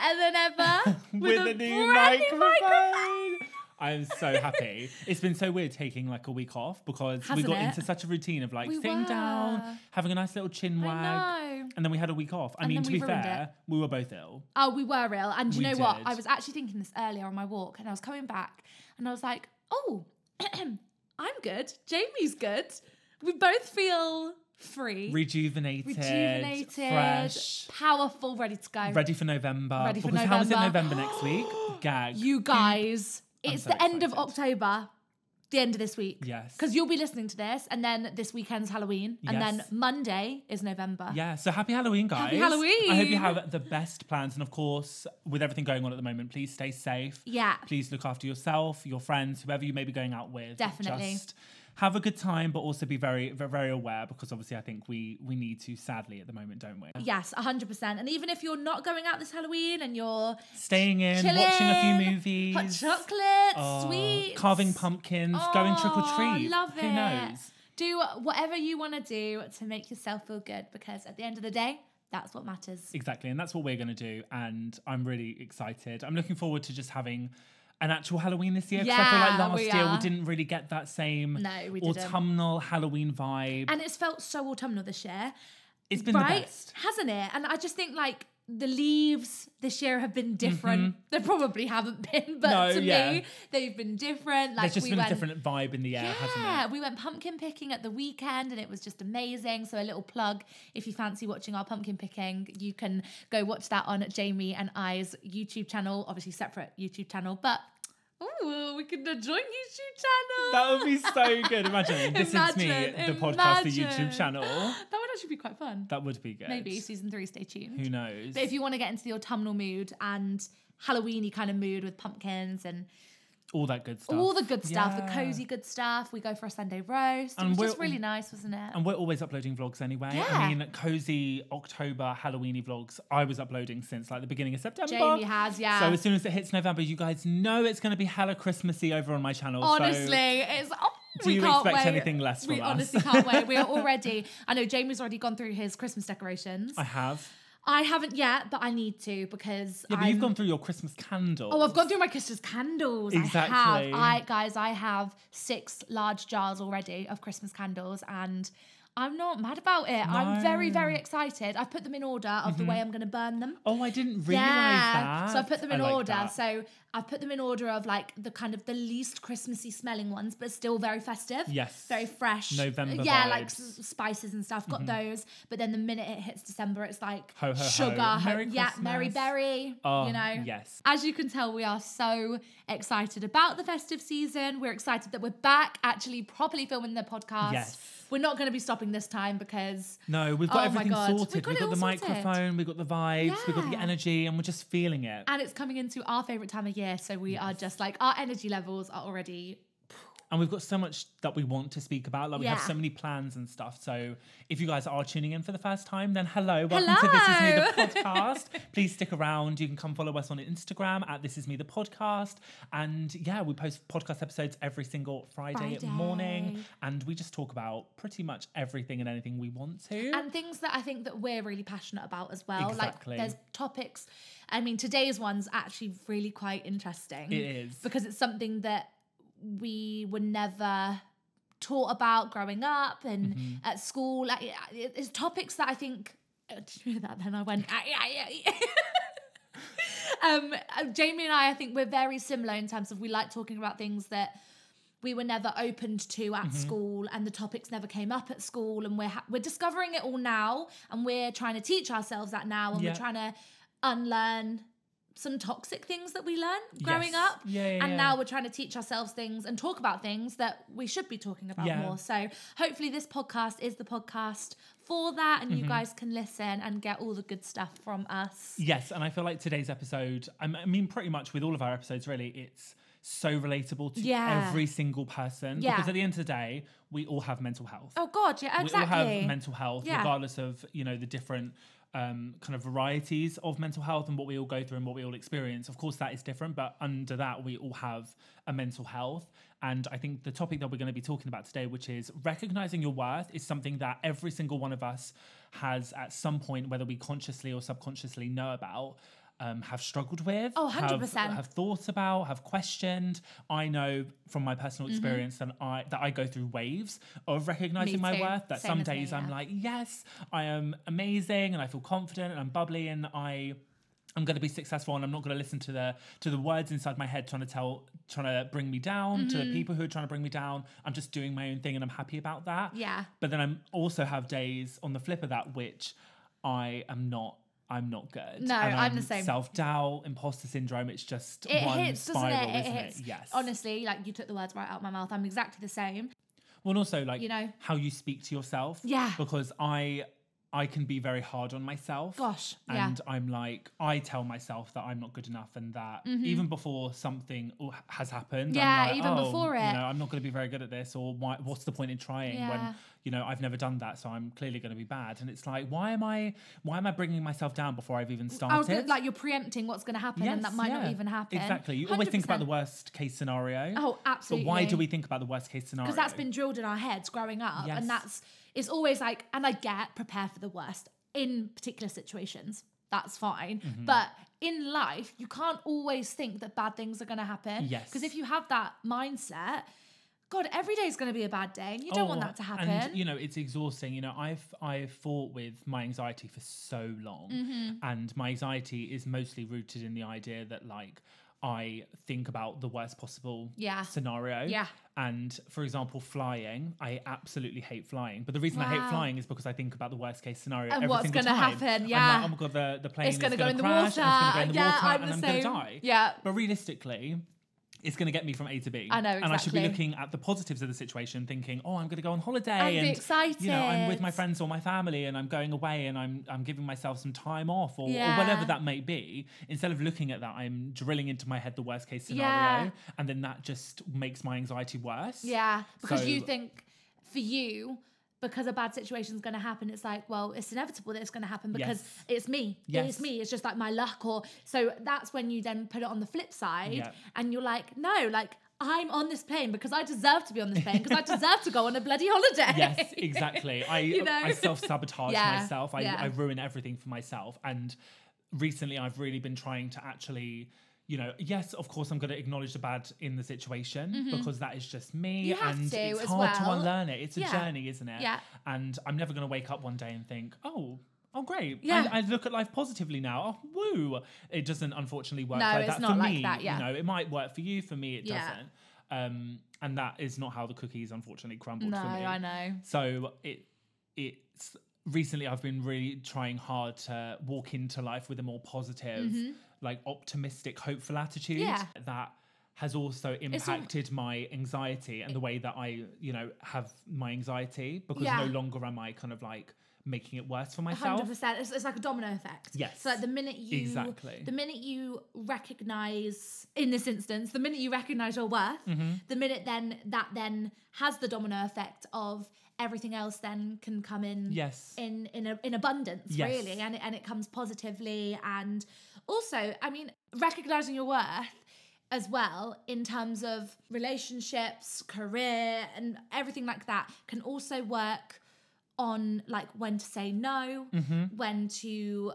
better than ever with, a, a, new brand new microphone. I'm so happy. It's been so weird taking like a week off because we Hasn't got it? into such a routine of like We sitting down, having a nice little chin wag, I know. and then we had a week off. I And mean, to be fair, we were both ill. Oh, we were ill. And you We know what? I was actually thinking this earlier on my walk and I was coming back and I was like, oh, I'm good. Jamie's good. We both feel free, Rejuvenated, rejuvenated, fresh, powerful, ready to go. ready for November. Ready for because how is it November. November next week? Gag. You guys, it's so the end of excited. October, the end of this week. Yes. Because you'll be listening to this and then this weekend's Halloween and then Monday is November. Yeah, so happy Halloween, guys. Happy Halloween. I hope you have the best plans. And of course, with everything going on at the moment, please stay safe. Yeah. Please look after yourself, your friends, whoever you may be going out with. Definitely. Just have a good time, but also be very, very, aware because obviously I think we we need to, sadly, at the moment, don't we? Yes, 100%. And even if you're not going out this Halloween and you're Staying in, chilling, watching a few movies. hot chocolate, oh, sweets, Carving pumpkins, going trick or Oh, treat. Love Who it. knows? Do whatever you want to do to make yourself feel good because at the end of the day, that's what matters. Exactly, and that's what we're going to do. And I'm really excited. I'm looking forward to just having an actual Halloween this year because I feel like last we year we didn't really get that same No, autumnal Halloween vibe. And it's felt so autumnal this year, it's been the best. Hasn't it? And I just think like the leaves this year have been different. They probably haven't been, but Mm-hmm. No, to yeah. me, they've been different. Like There's just we been went, a different vibe in the air, hasn't Yeah, we went pumpkin picking at the weekend and it was just amazing. So a little plug, if you fancy watching our pumpkin picking, you can go watch that on Jamie and I's YouTube channel, obviously separate YouTube channel, but ooh, we do a joint YouTube channel. That would be so good. Imagine this is me, Imagine, the podcast, the. YouTube channel. Actually be quite fun. That would be good. Maybe season three, stay tuned. Who knows? But if you want to get into the autumnal mood and Halloweeny kind of mood with pumpkins and All that good stuff. all the good stuff, the cozy good stuff, we go for a Sunday roast. And it was just really nice, wasn't it? And we're always uploading vlogs anyway. Yeah. I mean, cozy October Halloweeny vlogs. I was uploading since like the beginning of September. Jamie has, yeah. So as soon as it hits November, you guys know it's going to be hella Christmassy over on my channel. so- Honestly, it's. Oh, Do we you can't expect wait. anything less We from us? honestly can't wait. We're already. I know Jamie's already gone through his Christmas decorations. I have. I haven't yet, but I need to because. Yeah, but you've gone through your Christmas candles. Oh, I've gone through my Christmas candles. I Exactly. have. I guys, I have six large jars already of Christmas candles, and I'm not mad about it. I'm very, very excited. I've put them in order of the way I'm going to burn them. Oh, I didn't realize that. So I put them in like order. that. So I put them in order of like the kind of the least Christmassy smelling ones, but still very festive. Yes. Very fresh. November Yeah, like vibes. Mm-hmm. s- spices and stuff. Got those. But then the minute it hits December, it's like Ho, ho, ho. sugar. ho- Merry yeah, Mary Christmas. Berry. Oh, you know. yes. As you can tell, we are so excited about the festive season. We're excited that we're back actually properly filming the podcast. Yes. We're not going to be stopping this time because No, we've got Oh everything God. We've sorted. got We've got, the sorted. microphone, we've got the vibes, we've got the energy, and we're just feeling it. and it's coming into our favorite time of year. So we are just like our energy levels are already And we've got so much that we want to speak about. Like we have so many plans and stuff. So if you guys are tuning in for the first time, then hello, welcome to This Is Me the podcast. Please stick around. You can come follow us on Instagram at This Is Me the podcast. And yeah, we post podcast episodes every single Friday, morning, and we just talk about pretty much everything and anything we want to. and things that I think that we're really passionate about as well. Exactly. Like there's topics. I mean, today's one's actually really quite interesting. It is. because it's something that we were never taught about growing up and Mm-hmm. at school. Like, it's topics that I think. Did you hear that? Then I went. "Ah, yeah, yeah, yeah." um, uh, Jamie and I, I think we're very similar in terms of we like talking about things that we were never opened to at Mm-hmm. school and the topics never came up at school and we're ha- we're discovering it all now and we're trying to teach ourselves that now and Yeah. we're trying to unlearn some toxic things that we learned growing Yes. up Yeah, yeah, and yeah. now we're trying to teach ourselves things and talk about things that we should be talking about more so hopefully this podcast is the podcast for that and Mm-hmm. you guys can listen and get all the good stuff from us Yes, and I feel like today's episode, I mean, pretty much with all of our episodes, really, it's so relatable to Yeah. every single person. Yeah. Because at the end of the day, we all have mental health. oh god yeah exactly. We all have mental health, Yeah. regardless of, you know, the different um, kind of varieties of mental health and what we all go through and what we all experience. Of course, that is different, but under that, we all have a mental health. And I think the topic that we're going to be talking about today, which is recognizing your worth, is something that every single one of us has at some point, whether we consciously or subconsciously know about. Um, have struggled with, Oh, have, 100%. have thought about, have questioned. I know from my personal Mm-hmm. experience that I that I go through waves of recognizing my worth. That Same some as me, days I'm like, yes, I am amazing, and I feel confident, and I'm bubbly, and I. I'm going to be successful, and I'm not going to listen to the to the words inside my head trying to tell, trying to bring me down, to Mm-hmm. the people who are trying to bring me down. I'm just doing my own thing, and I'm happy about that. Yeah. But then I'm also have days on the flip of that which I am not. I'm not good. No, And I'm the same. Self doubt, imposter syndrome. It's just It one hits, doesn't spiral, it? It isn't hits. it? Yes. Honestly, like you took the words right out of my mouth. I'm exactly the same. Well, and also like You know? how you speak to yourself. Yeah. Because I I can be very hard on myself. Gosh, yeah. And I'm like, I tell myself that I'm not good enough, and that Mm-hmm. even before something has happened, I'm Yeah, like, even "Oh, before you it." know, I'm not going to be very good at this, or why, what's the point in trying Yeah. when you know I've never done that, so I'm clearly going to be bad. And it's like, why am I, why am I bringing myself down before I've even started? Was gonna, like you're preempting what's going to happen, and that Yes, might not even happen. Exactly. You always think about the worst case scenario. Oh, But absolutely. why do we think about the worst case scenario? Because that's been drilled in our heads growing up, Yes. and that's it's always like, and I get prepare for the worst in particular situations. That's fine, Mm-hmm. but in life, you can't always think that bad things are going to happen. Yes. Because if you have that mindset, God, every day is going to be a bad day, and you don't want Oh, that to happen. And you know, it's exhausting. You know, I've I've fought with my anxiety for so long, Mm-hmm. and my anxiety is mostly rooted in the idea that like I think about the worst possible Yeah. scenario. Yeah. And for example, flying, I absolutely hate flying. But the reason I hate flying is because I think about the worst case scenario. And every what's gonna time. happen, yeah. like, oh my god, the, the plane It's is going go to in the crash, it's going to go in the water. water, Yeah, I'm and I'm going to die. Yeah. But realistically, it's going to get me from A to B. I know, And I should be looking at the positives of the situation, thinking, "Oh, I'm going to go on holiday And be excited. You know, I'm with my friends or my family, and I'm going away, and I'm I'm giving myself some time off, or, or whatever that may be." Instead of looking at that, I'm drilling into my head the worst case scenario, Yeah. and then that just makes my anxiety worse. Yeah, because you think for you, because a bad situation is going to happen, it's like, well, it's inevitable that it's going to happen because Yes. it's me. Yes. It's me. It's just like my luck. Or so that's when you then put it on the flip side Yeah. and you're like, no, like I'm on this plane because I deserve to be on this plane because I deserve to go on a bloody holiday. yes, exactly. I You know? I self sabotage Yeah, myself. I, yeah. I ruin everything for myself. And recently, I've really been trying to actually. You know, yes, of course, I'm going to acknowledge the bad in the situation because that is just me, Mm-hmm. You and it's hard to unlearn it. It's a Yeah. journey, isn't it? Yeah. And I'm never going to wake up one day and think, oh, oh, great. Yeah. I, I look at life positively now. Oh, woo! It doesn't unfortunately work No, like it's that not for like me. that, yeah. You know, it might work for you. For me, it Yeah. doesn't. Um, and that is not how the cookies unfortunately crumbled No, for me. I know. So it it's recently I've been really trying hard to walk into life with a more positive, like optimistic, hopeful attitude. Yeah. that has also all- impacted my anxiety and the way that I, you know, have my anxiety because Yeah. no longer am I kind of like making it worse for myself. Hundred myself. percent. It's, it's like a domino effect. Yes. So like the minute you Exactly. the minute you recognize in this instance, the minute you recognize your worth, Mm-hmm. the minute then that then has the domino effect of everything else then can come in Yes. in in a, in abundance Yes. really and it, and it comes positively and also I mean recognizing your worth as well in terms of relationships, career and everything like that can also work on like when to say no, Mm-hmm. when to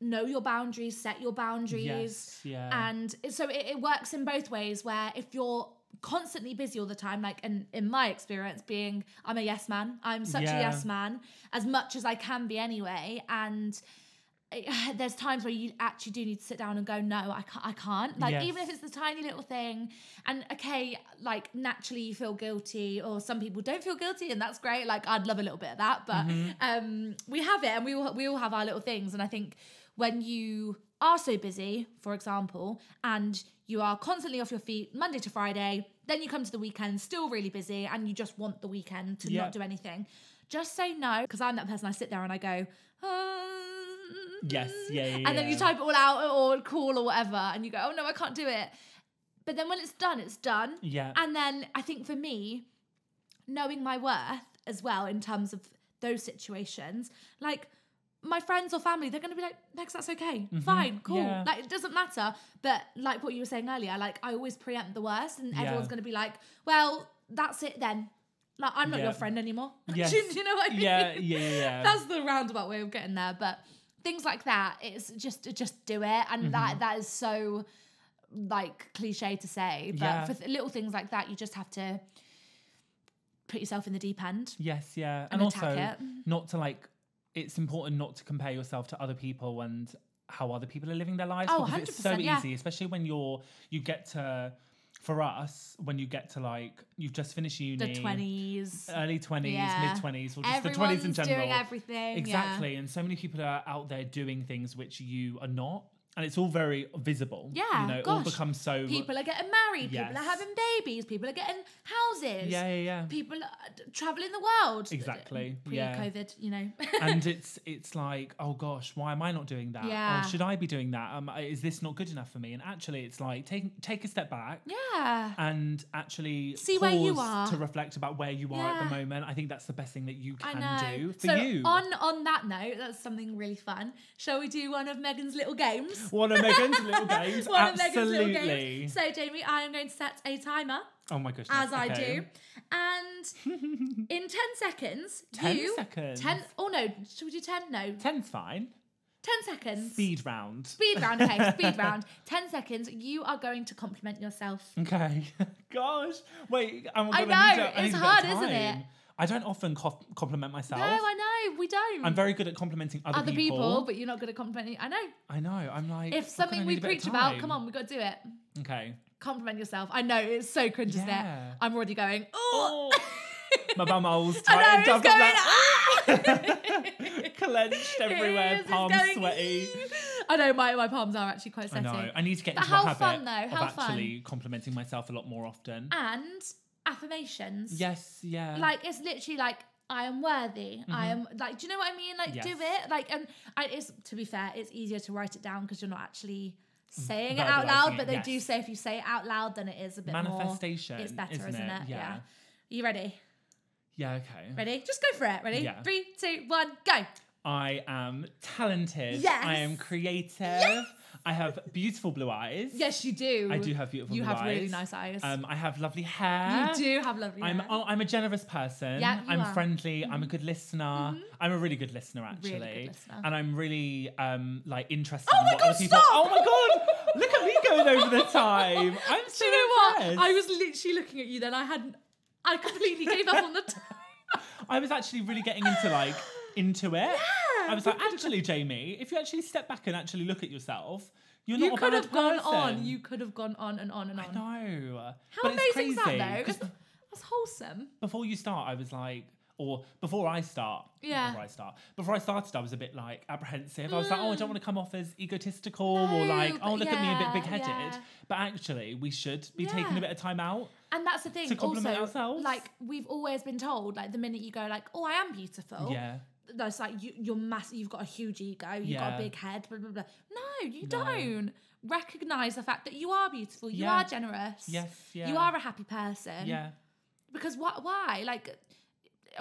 know your boundaries, set your boundaries. Yes. Yeah. And so it, it works in both ways where if you're constantly busy all the time, like in, in my experience, being I'm a yes man, I'm such Yeah. a yes man, as much as I can be anyway. And it- there's times where you actually do need to sit down and go, no, I can't. I can't. Like Yes. even if it's the tiny little thing, and okay, like naturally you feel guilty, or some people don't feel guilty, and that's great. Like I'd love a little bit of that, but Mm-hmm. um, we have it, and we all we all have our little things, and I think when you are so busy, for example, and you are constantly off your feet Monday to Friday, then you come to the weekend still really busy, and you just want the weekend to Yeah. not do anything. Just say no, because I'm that person. I sit there and I go. "Um, Yes, yeah, yeah, And then you type it all out or call or whatever, and you go, "Oh no, I can't do it." But then when it's done, it's done. Yeah. And then I think for me, knowing my worth as well in terms of those situations, like my friends or family, they're going to be like, Next, that's okay. Fine, cool. Mm-hmm. Yeah. Like, it doesn't matter. But like what you were saying earlier, like, I always preempt the worst, and Yeah. everyone's going to be like, Well, that's it then. Like, I'm not Yeah. your friend anymore. Yes. do, you- know what I mean? yeah, yeah, yeah. That's the roundabout way of getting there. But things like that. It's just just do it, and that that is so like cliche to say, but for th- little things like that, you just have to put yourself in the deep end. Yes, yeah. And And, also it. not to like it's important not to compare yourself to other people and how other people are living their lives Oh, because it's so yeah. easy, especially when you're you get to for us, when you get to like you've just finished uni The twenties. early 20s, Yeah. mid 20s, or just the 20s in general. doing everything. yeah. Exactly. And so many people are out there doing things which you are not. And it's all very visible. Yeah, You know, it all gosh. becomes so. People are getting married. People are having babies. People are getting houses. Yeah, yeah, yeah. People are traveling the world. Exactly, yeah. Pre-COVID, you know. and it's it's like, oh gosh, why am I not doing that? Yeah. Or should I be doing that? Um, is this not good enough for me? And actually, it's like take take a step back yeah. and actually See where you are. to reflect about where you are at the moment. I think that's the best thing that you can do for so you. on on that note, that's something really fun. Shall we do one of Megan's little games? One of Megan's little games. one Absolutely. of Megan's little games. So Jamie, I am going to set a timer oh my gosh. as I do, and in ten seconds, 10 you seconds. ten. Oh no, should we do ten? No, Ten's fine. ten seconds. Speed round. Speed round, okay, speed round. 10 seconds, you are going to compliment yourself. Okay. Gosh. Wait. My I know, need to- I it's need a bit of hard, isn't it? I don't often co- compliment myself. No, I know, we don't. I'm very good at complimenting other, Other people. but you're not good at complimenting. I know. I know. I'm like. If "Oh, something we need a bit of preach about, come on, we've got to do it. Okay. Compliment yourself. I know, it's so cringe, isn't it? I'm already going, oh. Oh, my bum holes I know, it's up. going, I'm ah. like, clenched everywhere, is, palms sweaty. I know, my, my palms are actually quite I sweaty. know. I need to get But into how a habit fun, though, of fun. actually complimenting myself a lot more often. And affirmations. yes. Yeah. like it's literally like I am worthy. I am like, do you know what I mean? Like, do Mm-hmm. It. Like, and I, it's to be fair, it's easier to write it down because you're not actually saying it out loud. it, But they do say if you say it out loud, then it is a bit Manifestation, more. It's better, isn't isn't, it? it? Yeah. You ready? yeah. Okay. Ready? Just go for it. Ready? Yeah. Three, two, one, go. I am talented. Yes. I am creative. I have beautiful blue eyes. Yes, you do. I do have beautiful eyes. You blue have really nice eyes. Um, I have lovely hair. you do have lovely I'm hair. oh, I'm a generous person. Yeah, you I'm are. Mm-hmm. friendly. I'm a good listener. I'm a really good listener actually. Really good listener. And I'm really um like interested Oh in my what God, other people stop! Oh my god! Look at me going over the time. I'm so do you know what? I was literally looking at you then. I hadn't. I completely gave up on the time. I was actually really getting into like into it. I was like, actually, Jamie, if you actually step back and actually look at yourself, you're You a could bad have gone person. on. You could have gone on and on and on. I know. How but amazing is that though? That's, wholesome. before you start, I was like, or before I start, Yeah. before I start, before I started, I was a bit like apprehensive. I was like, oh, I don't want to come off as egotistical or Mm. Like, oh, look at me a bit big headed. yeah. But actually, we should be taking a bit of time out. And that's the thing. To compliment also, ourselves. like we've always been told, like the minute you go, like, "Oh, I am beautiful," Yeah. That's like you, you're massive. You've got a huge ego. You've got a big head. Blah blah blah. No, you No. don't. Recognize the fact that you are beautiful. You Yeah. are generous. Yes. Yeah. You are a happy person. Yeah. Because what? Why? Like,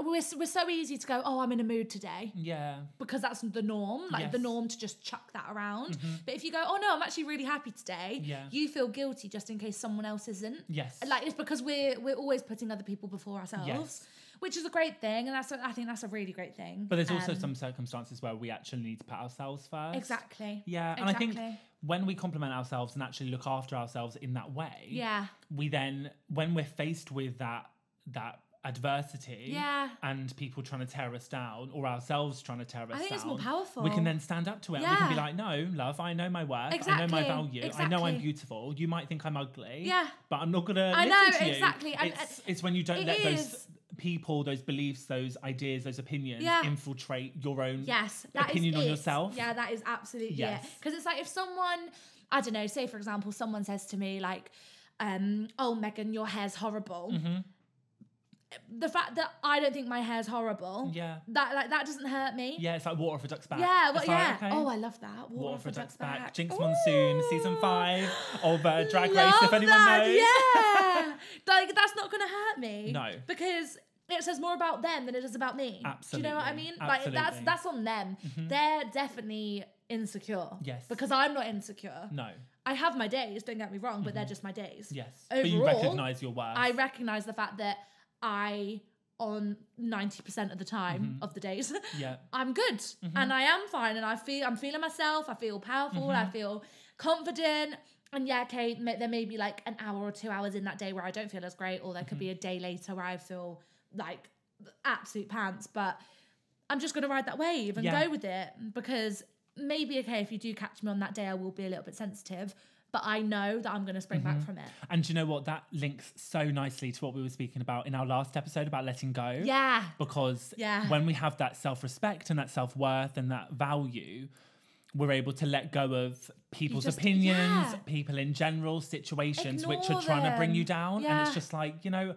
we're we're so easy to go. Oh, I'm in a mood today. Yeah. because that's the norm, like the Yes. Mm-hmm. norm to just chuck that around. But if you go, oh no, I'm actually really happy today, Yeah. you feel guilty just in case someone else isn't. Yes. Like it's because we're we're always putting other people before ourselves, Yes. Which is a great thing, and that's a, I think that's a really great thing. But there's also Um, some circumstances where we actually need to put ourselves first. exactly. Yeah, and I think when we compliment ourselves and actually look after ourselves in that way, Yeah, we then when we're faced with that that adversity Yeah. and people trying to tear us down or ourselves trying to tear us down think it's more powerful. we can then stand up to it and we can be like no love i know my worth Exactly. i know my value. Exactly, i know i'm beautiful you might think i'm ugly Yeah. but i'm not gonna I listen know, exactly, and- it's, it's when you don't let those is. People those beliefs those ideas those opinions Yeah. infiltrate your own Yes, that is opinion on yourself Yeah, that is absolutely Yes. it. Because it's like if someone, I don't know, say for example, someone says to me like, um, "Oh, Megan, your hair's horrible." Mm-hmm. The fact that I don't think my hair's horrible, yeah that like that doesn't hurt me. yeah it's like water a duck's back Yeah, well, like, yeah. okay. Oh, I love that. Water, Water for a Duck's duck's back. Jinkx Ooh. Monsoon, season five of uh, Drag Race, if anyone that, knows. Yeah, like that's not gonna hurt me. No. because it says more about them than it does about me. Absolutely. Do you know what I mean? Absolutely? Like that's. Mm-hmm. that's on them. They're definitely insecure. Yes. because I'm not insecure. No, I have my days. Don't get me wrong, but they're just my days. yes. but you recognise your worth. I recognize the fact that I on 90% of the time Mm-hmm. of the days, Yeah. I'm good Mm-hmm. and I am fine and I feel I'm feeling myself. I feel powerful. I Mm-hmm. feel confident. And yeah, okay, there may be like an hour or two hours in that day where I don't feel as great, or there could Mm-hmm. be a day later where I feel like absolute pants. But I'm just gonna ride that wave and Yeah. go with it because maybe okay, if you do catch me on that day, I will be a little bit sensitive. But I know that I'm gonna spring Mm-hmm. back from it. And you know what? That links so nicely to what we were speaking about in our last episode about letting go. Yeah. Because Yeah. when we have that self respect and that self worth and that value, we're able to let go of people's just- opinions, yeah. people in general, situations which are trying to bring you them. down. And it's just like, you know,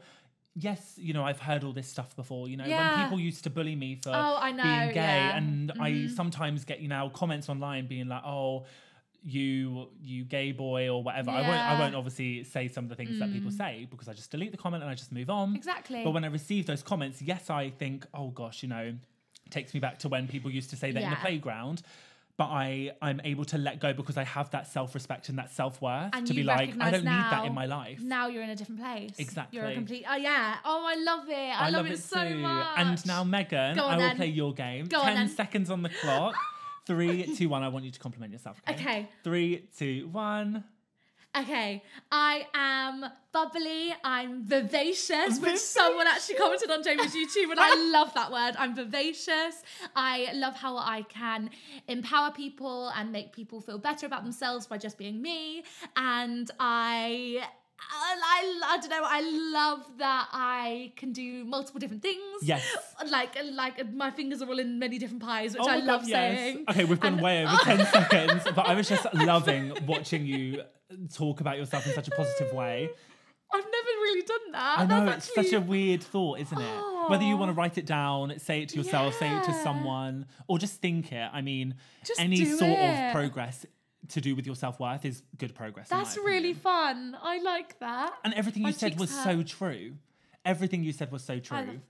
yes, you know, I've heard all this stuff before. You know, Yeah. when people used to bully me for Oh, I know, being gay, yeah. and I mm-hmm. sometimes get, you know, comments online being like, oh, you you gay boy or whatever. I won't I won't obviously say some of the things that people mm. say because I just delete the comment and I just move on. Exactly. But when I receive those comments, yes, I think, oh gosh, you know, takes me back to when people used to say that in the playground. But I I'm able to let go because I have that self respect and that self worth to be like, I don't need that in my life. Now you're in a different place. Exactly. You're a complete. Oh yeah. Oh, I love it. I, love, it, so much. And now, Megan, I will then. play your game. Go Ten seconds on the clock. Three, two, one. I want you to compliment yourself. Okay. Three, two, one. Okay, I am bubbly. I'm vivacious, which someone actually commented on Jamie's YouTube, and I love that word. I'm vivacious. I love how I can empower people and make people feel better about themselves by just being me. And I. I, I, I don't know. I love that I can do multiple different things. Yes. Like like my fingers are all in many different pies, which Oh I love God, yes. saying. Okay, we've gone And- way over 10 seconds, but I was just loving watching you talk about yourself in such a positive way. I've never really done that. I know, That's it's such a weird thought, isn't it? Whether you want to write it down, say it to yourself, say it to someone, or just think it. I mean, Just any sort it. of progress to do with your self worth is good progress. That's really fun. I like that. And everything My you said was hurt. so true. Everything you said was so true.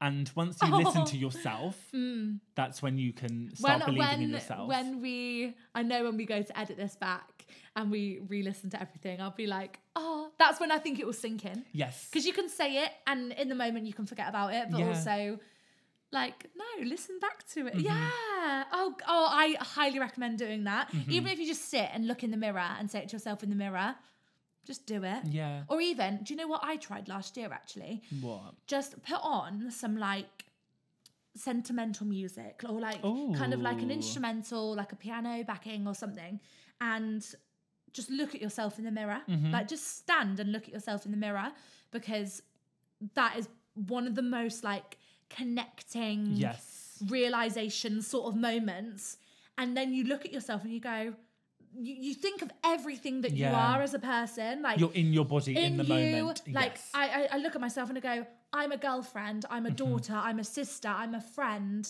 And once you listen Oh. to yourself, Mm. that's when you can start When believing in yourself. when we, I know when we go to edit this back and we re-listen to everything, I'll be like, oh, that's when I think it will sink in. yes. Because you can say it, and in the moment you can forget about it, but Yeah. also. Like no, listen back to Mm-hmm. it. Yeah. Oh, oh, I highly recommend doing that. Mm-hmm. Even if you just sit and look in the mirror and say it to yourself in the mirror, just do it. yeah. Or even, do you know what I tried last year actually? What? just put on some like sentimental music or like kind of like an instrumental like a piano backing or something and just look at yourself in the mirror Mhm. like just stand and look at yourself in the mirror because that is one of the most like connecting Yes. realization sort of moments and then you look at yourself and you go you, you think of everything that you are as a person like You're in your body in, in, the you. moment. Like yes. I, I, I look at myself and I go, I'm a girlfriend, I'm a Mm-hmm. daughter, I'm a sister, I'm a friend,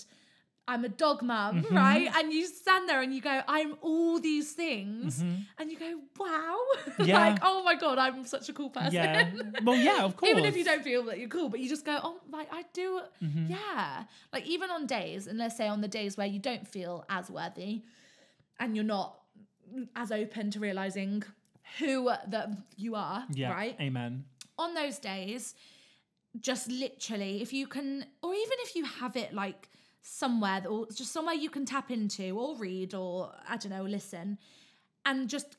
I'm a dog mum, Mm-hmm. right? And you stand there and you go, I'm all these things, Mhm. and you go, wow, Yeah. like oh my god, I'm such a cool person. Yeah. Well, yeah, of course. Even if you don't feel that you're cool, but you just go, oh, like I do, Mhm. yeah. Like even on days, and let's say on the days where you don't feel as worthy, and you're not as open to realizing who that you are, Yeah. right? Amen. on those days, just literally, if you can, or even if you have it like somewhere, or just somewhere you can tap into, or read, or I don't know, listen, and just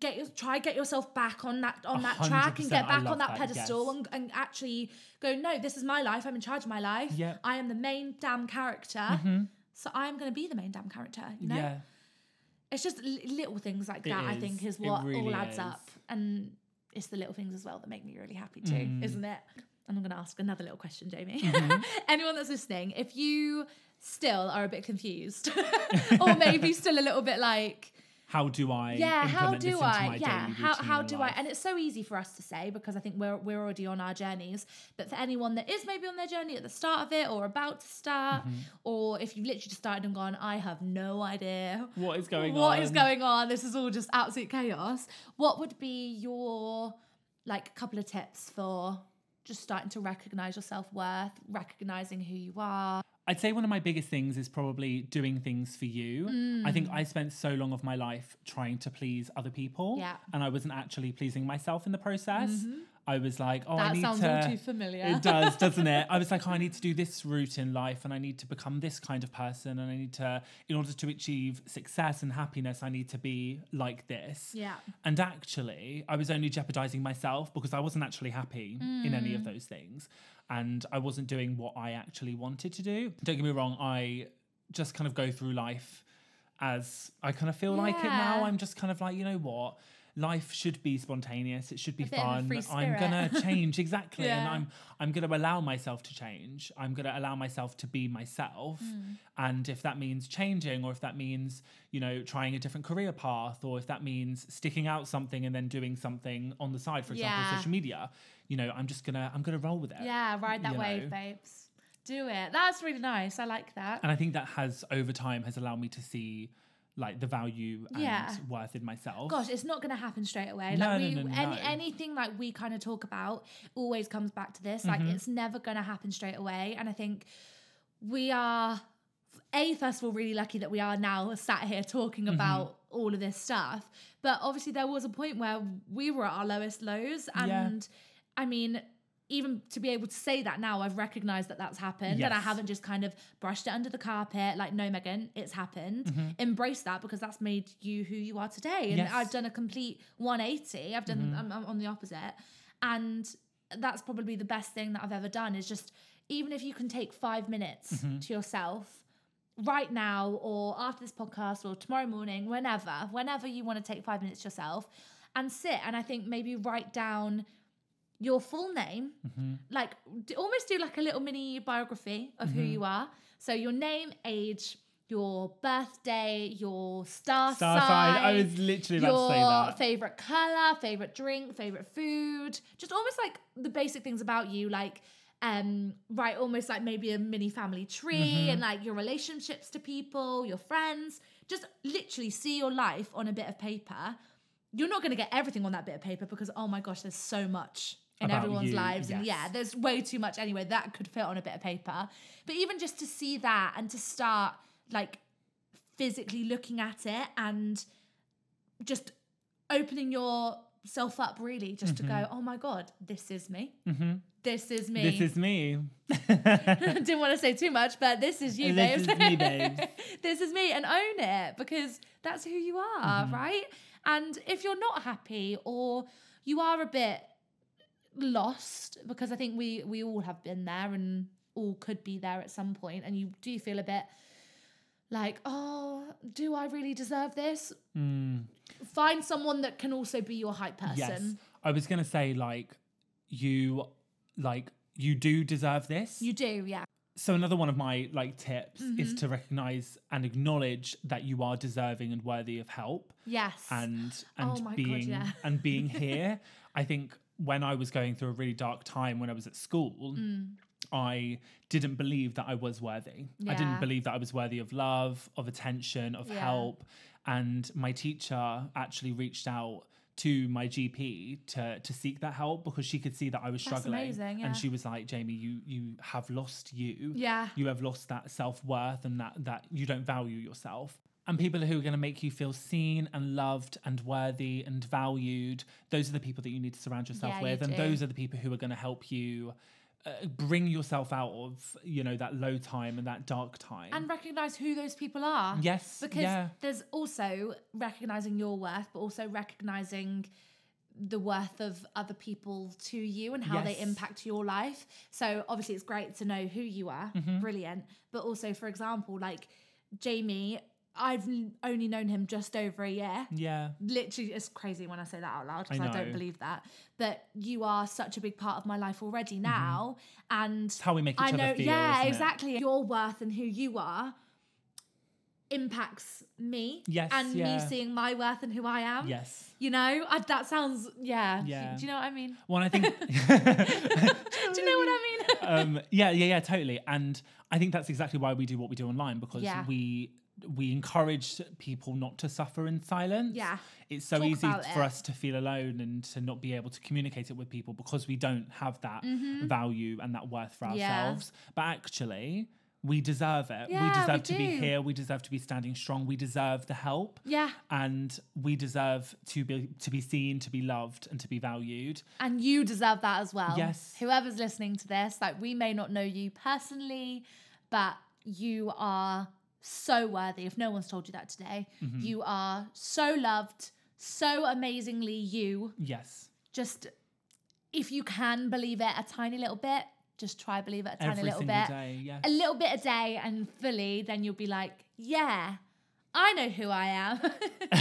get your, try get yourself back on that on that track and get back on that, that, pedestal yes. and, and actually go no this is my life i'm in charge of my life Yeah. i am the main damn character Mhm. so i'm going to be the main damn character you know Yeah. it's just little things like It that i think is what really all adds is. up and it's the little things as well that make me really happy too Mm. isn't it and i'm going to ask another little question jamie Mhm. anyone that's listening if you still are a bit confused. Or maybe still a little bit like How do I? yeah how do i? yeah how, how do i? and it's so easy for us to say because i think we're we're already on our journeys. But for anyone that is maybe on their journey at the start of it or about to start Mm-hmm. or if you've literally just started and gone i have no idea What is going on? what is going on. This is all just absolute chaos. What would be your like couple of tips for just starting to recognize your self-worth recognizing who you are I'd say one of my biggest things is probably doing things for you. I think I spent so long of my life trying to please other people. Mm. Yeah. And I wasn't actually pleasing myself in the process. Mm-hmm. I was like, oh, I That need sounds to. all too familiar. It does, doesn't it? I was like, oh, I need to do this route in life and I need to become this kind of person and I need to, in order to achieve success and happiness, I need to be like this. Yeah. And actually, I was only jeopardizing myself because I wasn't actually happy in any Mm. of those things. And I wasn't doing what I actually wanted to do. Don't get me wrong, I just kind of go through life as I kind of feel like it now. I'm just kind of like, you know what? Life should be spontaneous. It should be A bit of a fun. I'm gonna change exactly, and I'm I'm gonna allow myself to change. I'm gonna allow myself to be myself, Hmm. and if that means changing, or if that means you know trying a different career path, or if that means sticking out something and then doing something on the side, for example, Yeah. social media, you know, I'm just gonna I'm gonna roll with it. Yeah, ride that wave, know. babes. Do it. That's really nice. I like that. And I think that has over time has allowed me to see like the value and Yeah. worth in myself. Gosh, it's not going to happen straight away. No, like we, no, no, any, no. anything like we kind of talk about always comes back to this. Like Mm-hmm. it's never going to happen straight away. And I think we are a first of all really lucky that we are now sat here talking Mm-hmm. about all of this stuff. But obviously there was a point where we were at our lowest lows, and Yeah. I mean. Even to be able to say that now, I've recognized that that's happened, and I haven't just kind of brushed it under the carpet. Like, no, Megan, it's happened. Embrace that because that's made you who you are today. And Mm-hmm. Yes. Mm-hmm. I've done a complete 180. I've done I'm, I'm on the opposite. And that's probably the best thing that I've ever done is just even if you can take 5 minutes Mm-hmm. to yourself right now or after this podcast or tomorrow morning whenever whenever you want to take 5 minutes yourself and sit and I think maybe write down your full name Mm-hmm. like d- almost do like a little mini biography of Mm-hmm. who you are so your name age your birthday your star, Star sign sign. I was literally about your to say that. favorite color, favorite drink, favorite food, just almost like the basic things about you, like um, right, almost like maybe a mini family tree Mm-hmm. and like your relationships to people, your friends. Just literally see your life on a bit of paper. You're not going to get everything on that bit of paper because oh my gosh, there's so much in About everyone's you, lives, and yeah, there's way too much anyway that could fit on a bit of paper. But even just to see that and to start like physically looking at it and just opening yourself up really just to go oh my god this is me this is me Mm-hmm. This is me. didn't want to say too much but this is you This babes is me, babes. this is me and own it because that's who you are Mm-hmm. right and if you're not happy or you are a bit lost because i think we we all have been there and all could be there at some point and you do feel a bit like oh do i really deserve this Mm, find someone that can also be your hype person yes. I was gonna say like you like you do deserve this. you do yeah so another one of my like tips Mm-hmm. is to recognize and acknowledge that you are deserving and worthy of help yes and and Oh my God, being yeah. and being here. I think when I was going through a really dark time when I was at school, I didn't believe that I was worthy. I Mm. Didn't believe that I was worthy of love, of attention, of Yeah. help. And my teacher actually reached out to my GP to to seek that help because she could see that I was struggling. amazing, yeah. And she was like, Jamie, you you have lost you. Yeah. You have lost that self-worth and that that you don't value yourself. And people who are going to make you feel seen and loved and worthy and valued, those are the people that you need to surround yourself Yeah, you with. And do. those are the people who are going to help you uh, bring yourself out of, you know, that low time and that dark time. and recognize who those people are yes. because yeah. there's also recognizing your worth but also recognizing the worth of other people to you and how they impact your life so obviously it's great to know who you are Mm-hmm. brilliant but also for example like jamie i've only known him just over a year Yeah. literally it's crazy when I say that out loud because I, I don't believe that. But you are such a big part of my life already now. And It's how we make each I know, other feel. yeah, isn't it? exactly. Your worth and who you are impacts me. Yes, And yeah. me seeing my worth and who I am. Yes. You know, I, that sounds, yeah. Yeah. Do you know what I mean? Well, I think. Do you know what I mean? um, yeah, yeah, yeah, totally. And I think that's exactly why we do what we do online because Yeah. we we encourage people not to suffer in silence. Yeah. It's so Talk easy for it. us to feel alone and to not be able to communicate it with people because we don't have that Mm-hmm. value and that worth for Yeah. ourselves. But actually, we deserve it. Yeah, we we deserve to be here. We deserve to be standing strong. We deserve the help. Yeah. And we deserve to be to be seen, to be loved, and to be valued. And you deserve that as well. Yes. Whoever's listening to this, like we may not know you personally, but you are so worthy. If no one's told you that today, Mm-hmm. you are so loved, so amazingly you. Yes. Just if you can believe it a tiny little bit, just try believe it a tiny Every little bit. day. Yes. A little bit a day and fully, then you'll be like, yeah, I know who I am.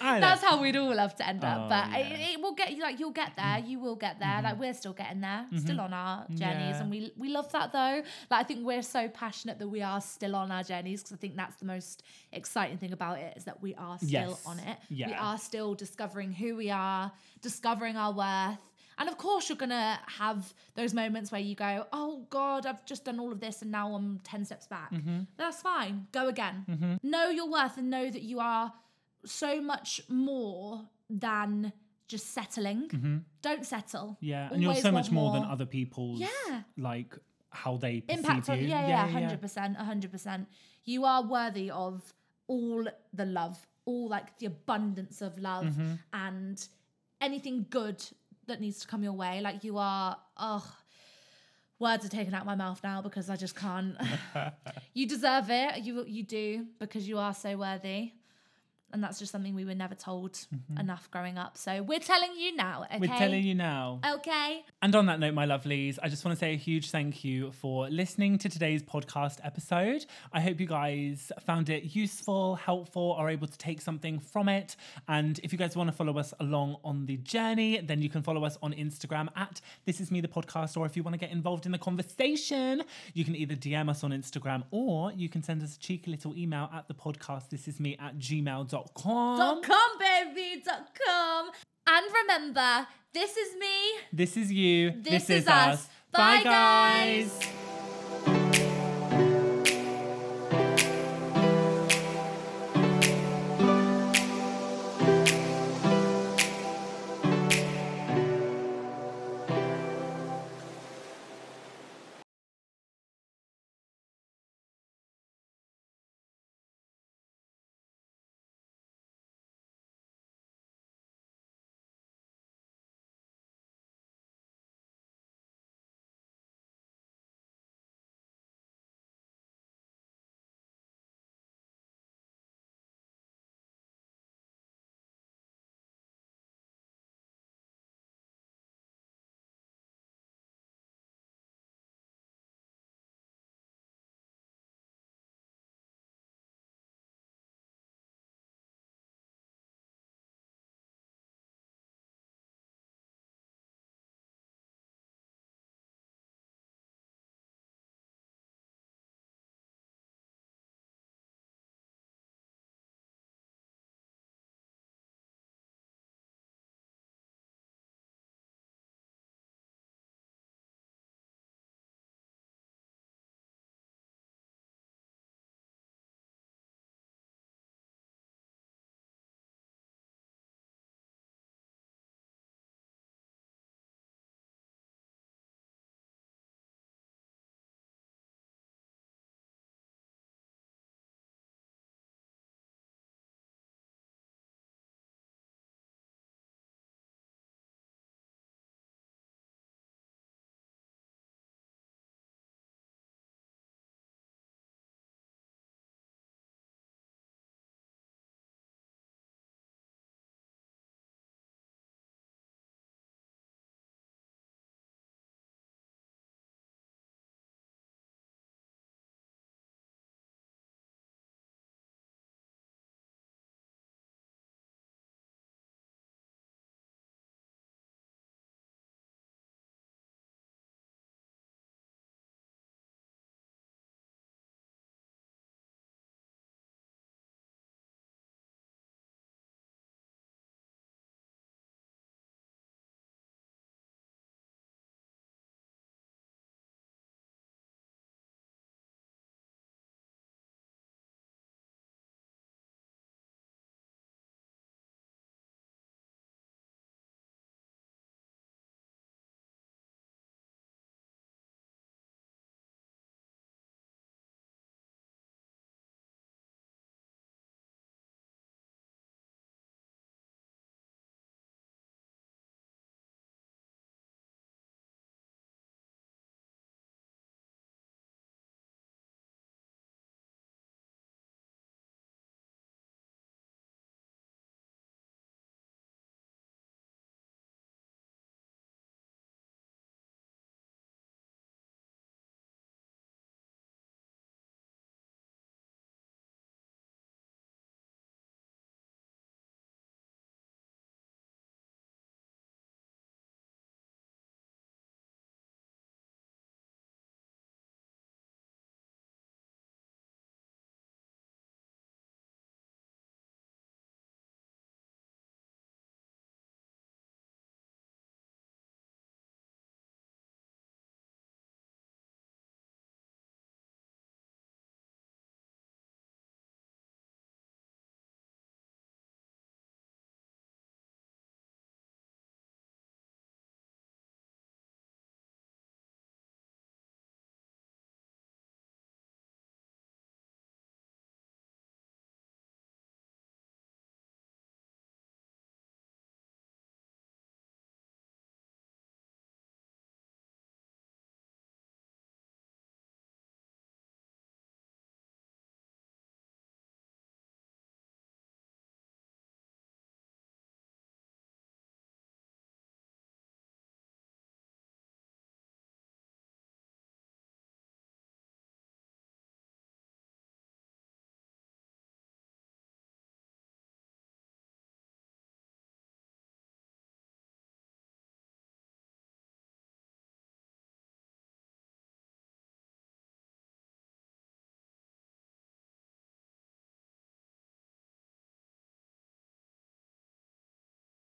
I. That's how we'd all love to end up. Oh, but yeah. It, it will get you like you'll get there. You will get there. Like we're still getting there, still on our journeys, Mm-hmm. Yeah. and we we love that though. Like I think we're so passionate that we are still on our journeys because I think that's the most exciting thing about it is that we are still Yes. on it. We are still discovering who we are, discovering our worth. And of course, you're gonna have those moments where you go, "Oh God, I've just done all of this, and now I'm ten steps back." Mm-hmm. That's fine. Go again. Know your worth and know that you are so much more than just settling. Don't settle. Mm-hmm. yeah. And you're so much want more than other people's Yeah. like how they perceive Impact on you. yeah, yeah, hundred percent, hundred percent. You are worthy of all the love, all like the abundance of love, Mm-hmm. and anything good that needs to come your way. Like you are, oh, words are taken out my mouth now because I just can't. you deserve it. You you do because you are so worthy. And that's just something we were never told enough growing up. So we're telling you now, okay? Mm-hmm. We're telling you now. Okay. And on that note, my lovelies, I just want to say a huge thank you for listening to today's podcast episode. I hope you guys found it useful, helpful, are able to take something from it. And if you guys want to follow us along on the journey, then you can follow us on Instagram at This Is Me the Podcast. Or if you want to get involved in the conversation, you can either DM us on Instagram or you can send us a cheeky little email at the podcast This Is Me at gmail.com. Dot com, baby. Dot com. And remember, this is me. This is you. This is us. Bye, guys.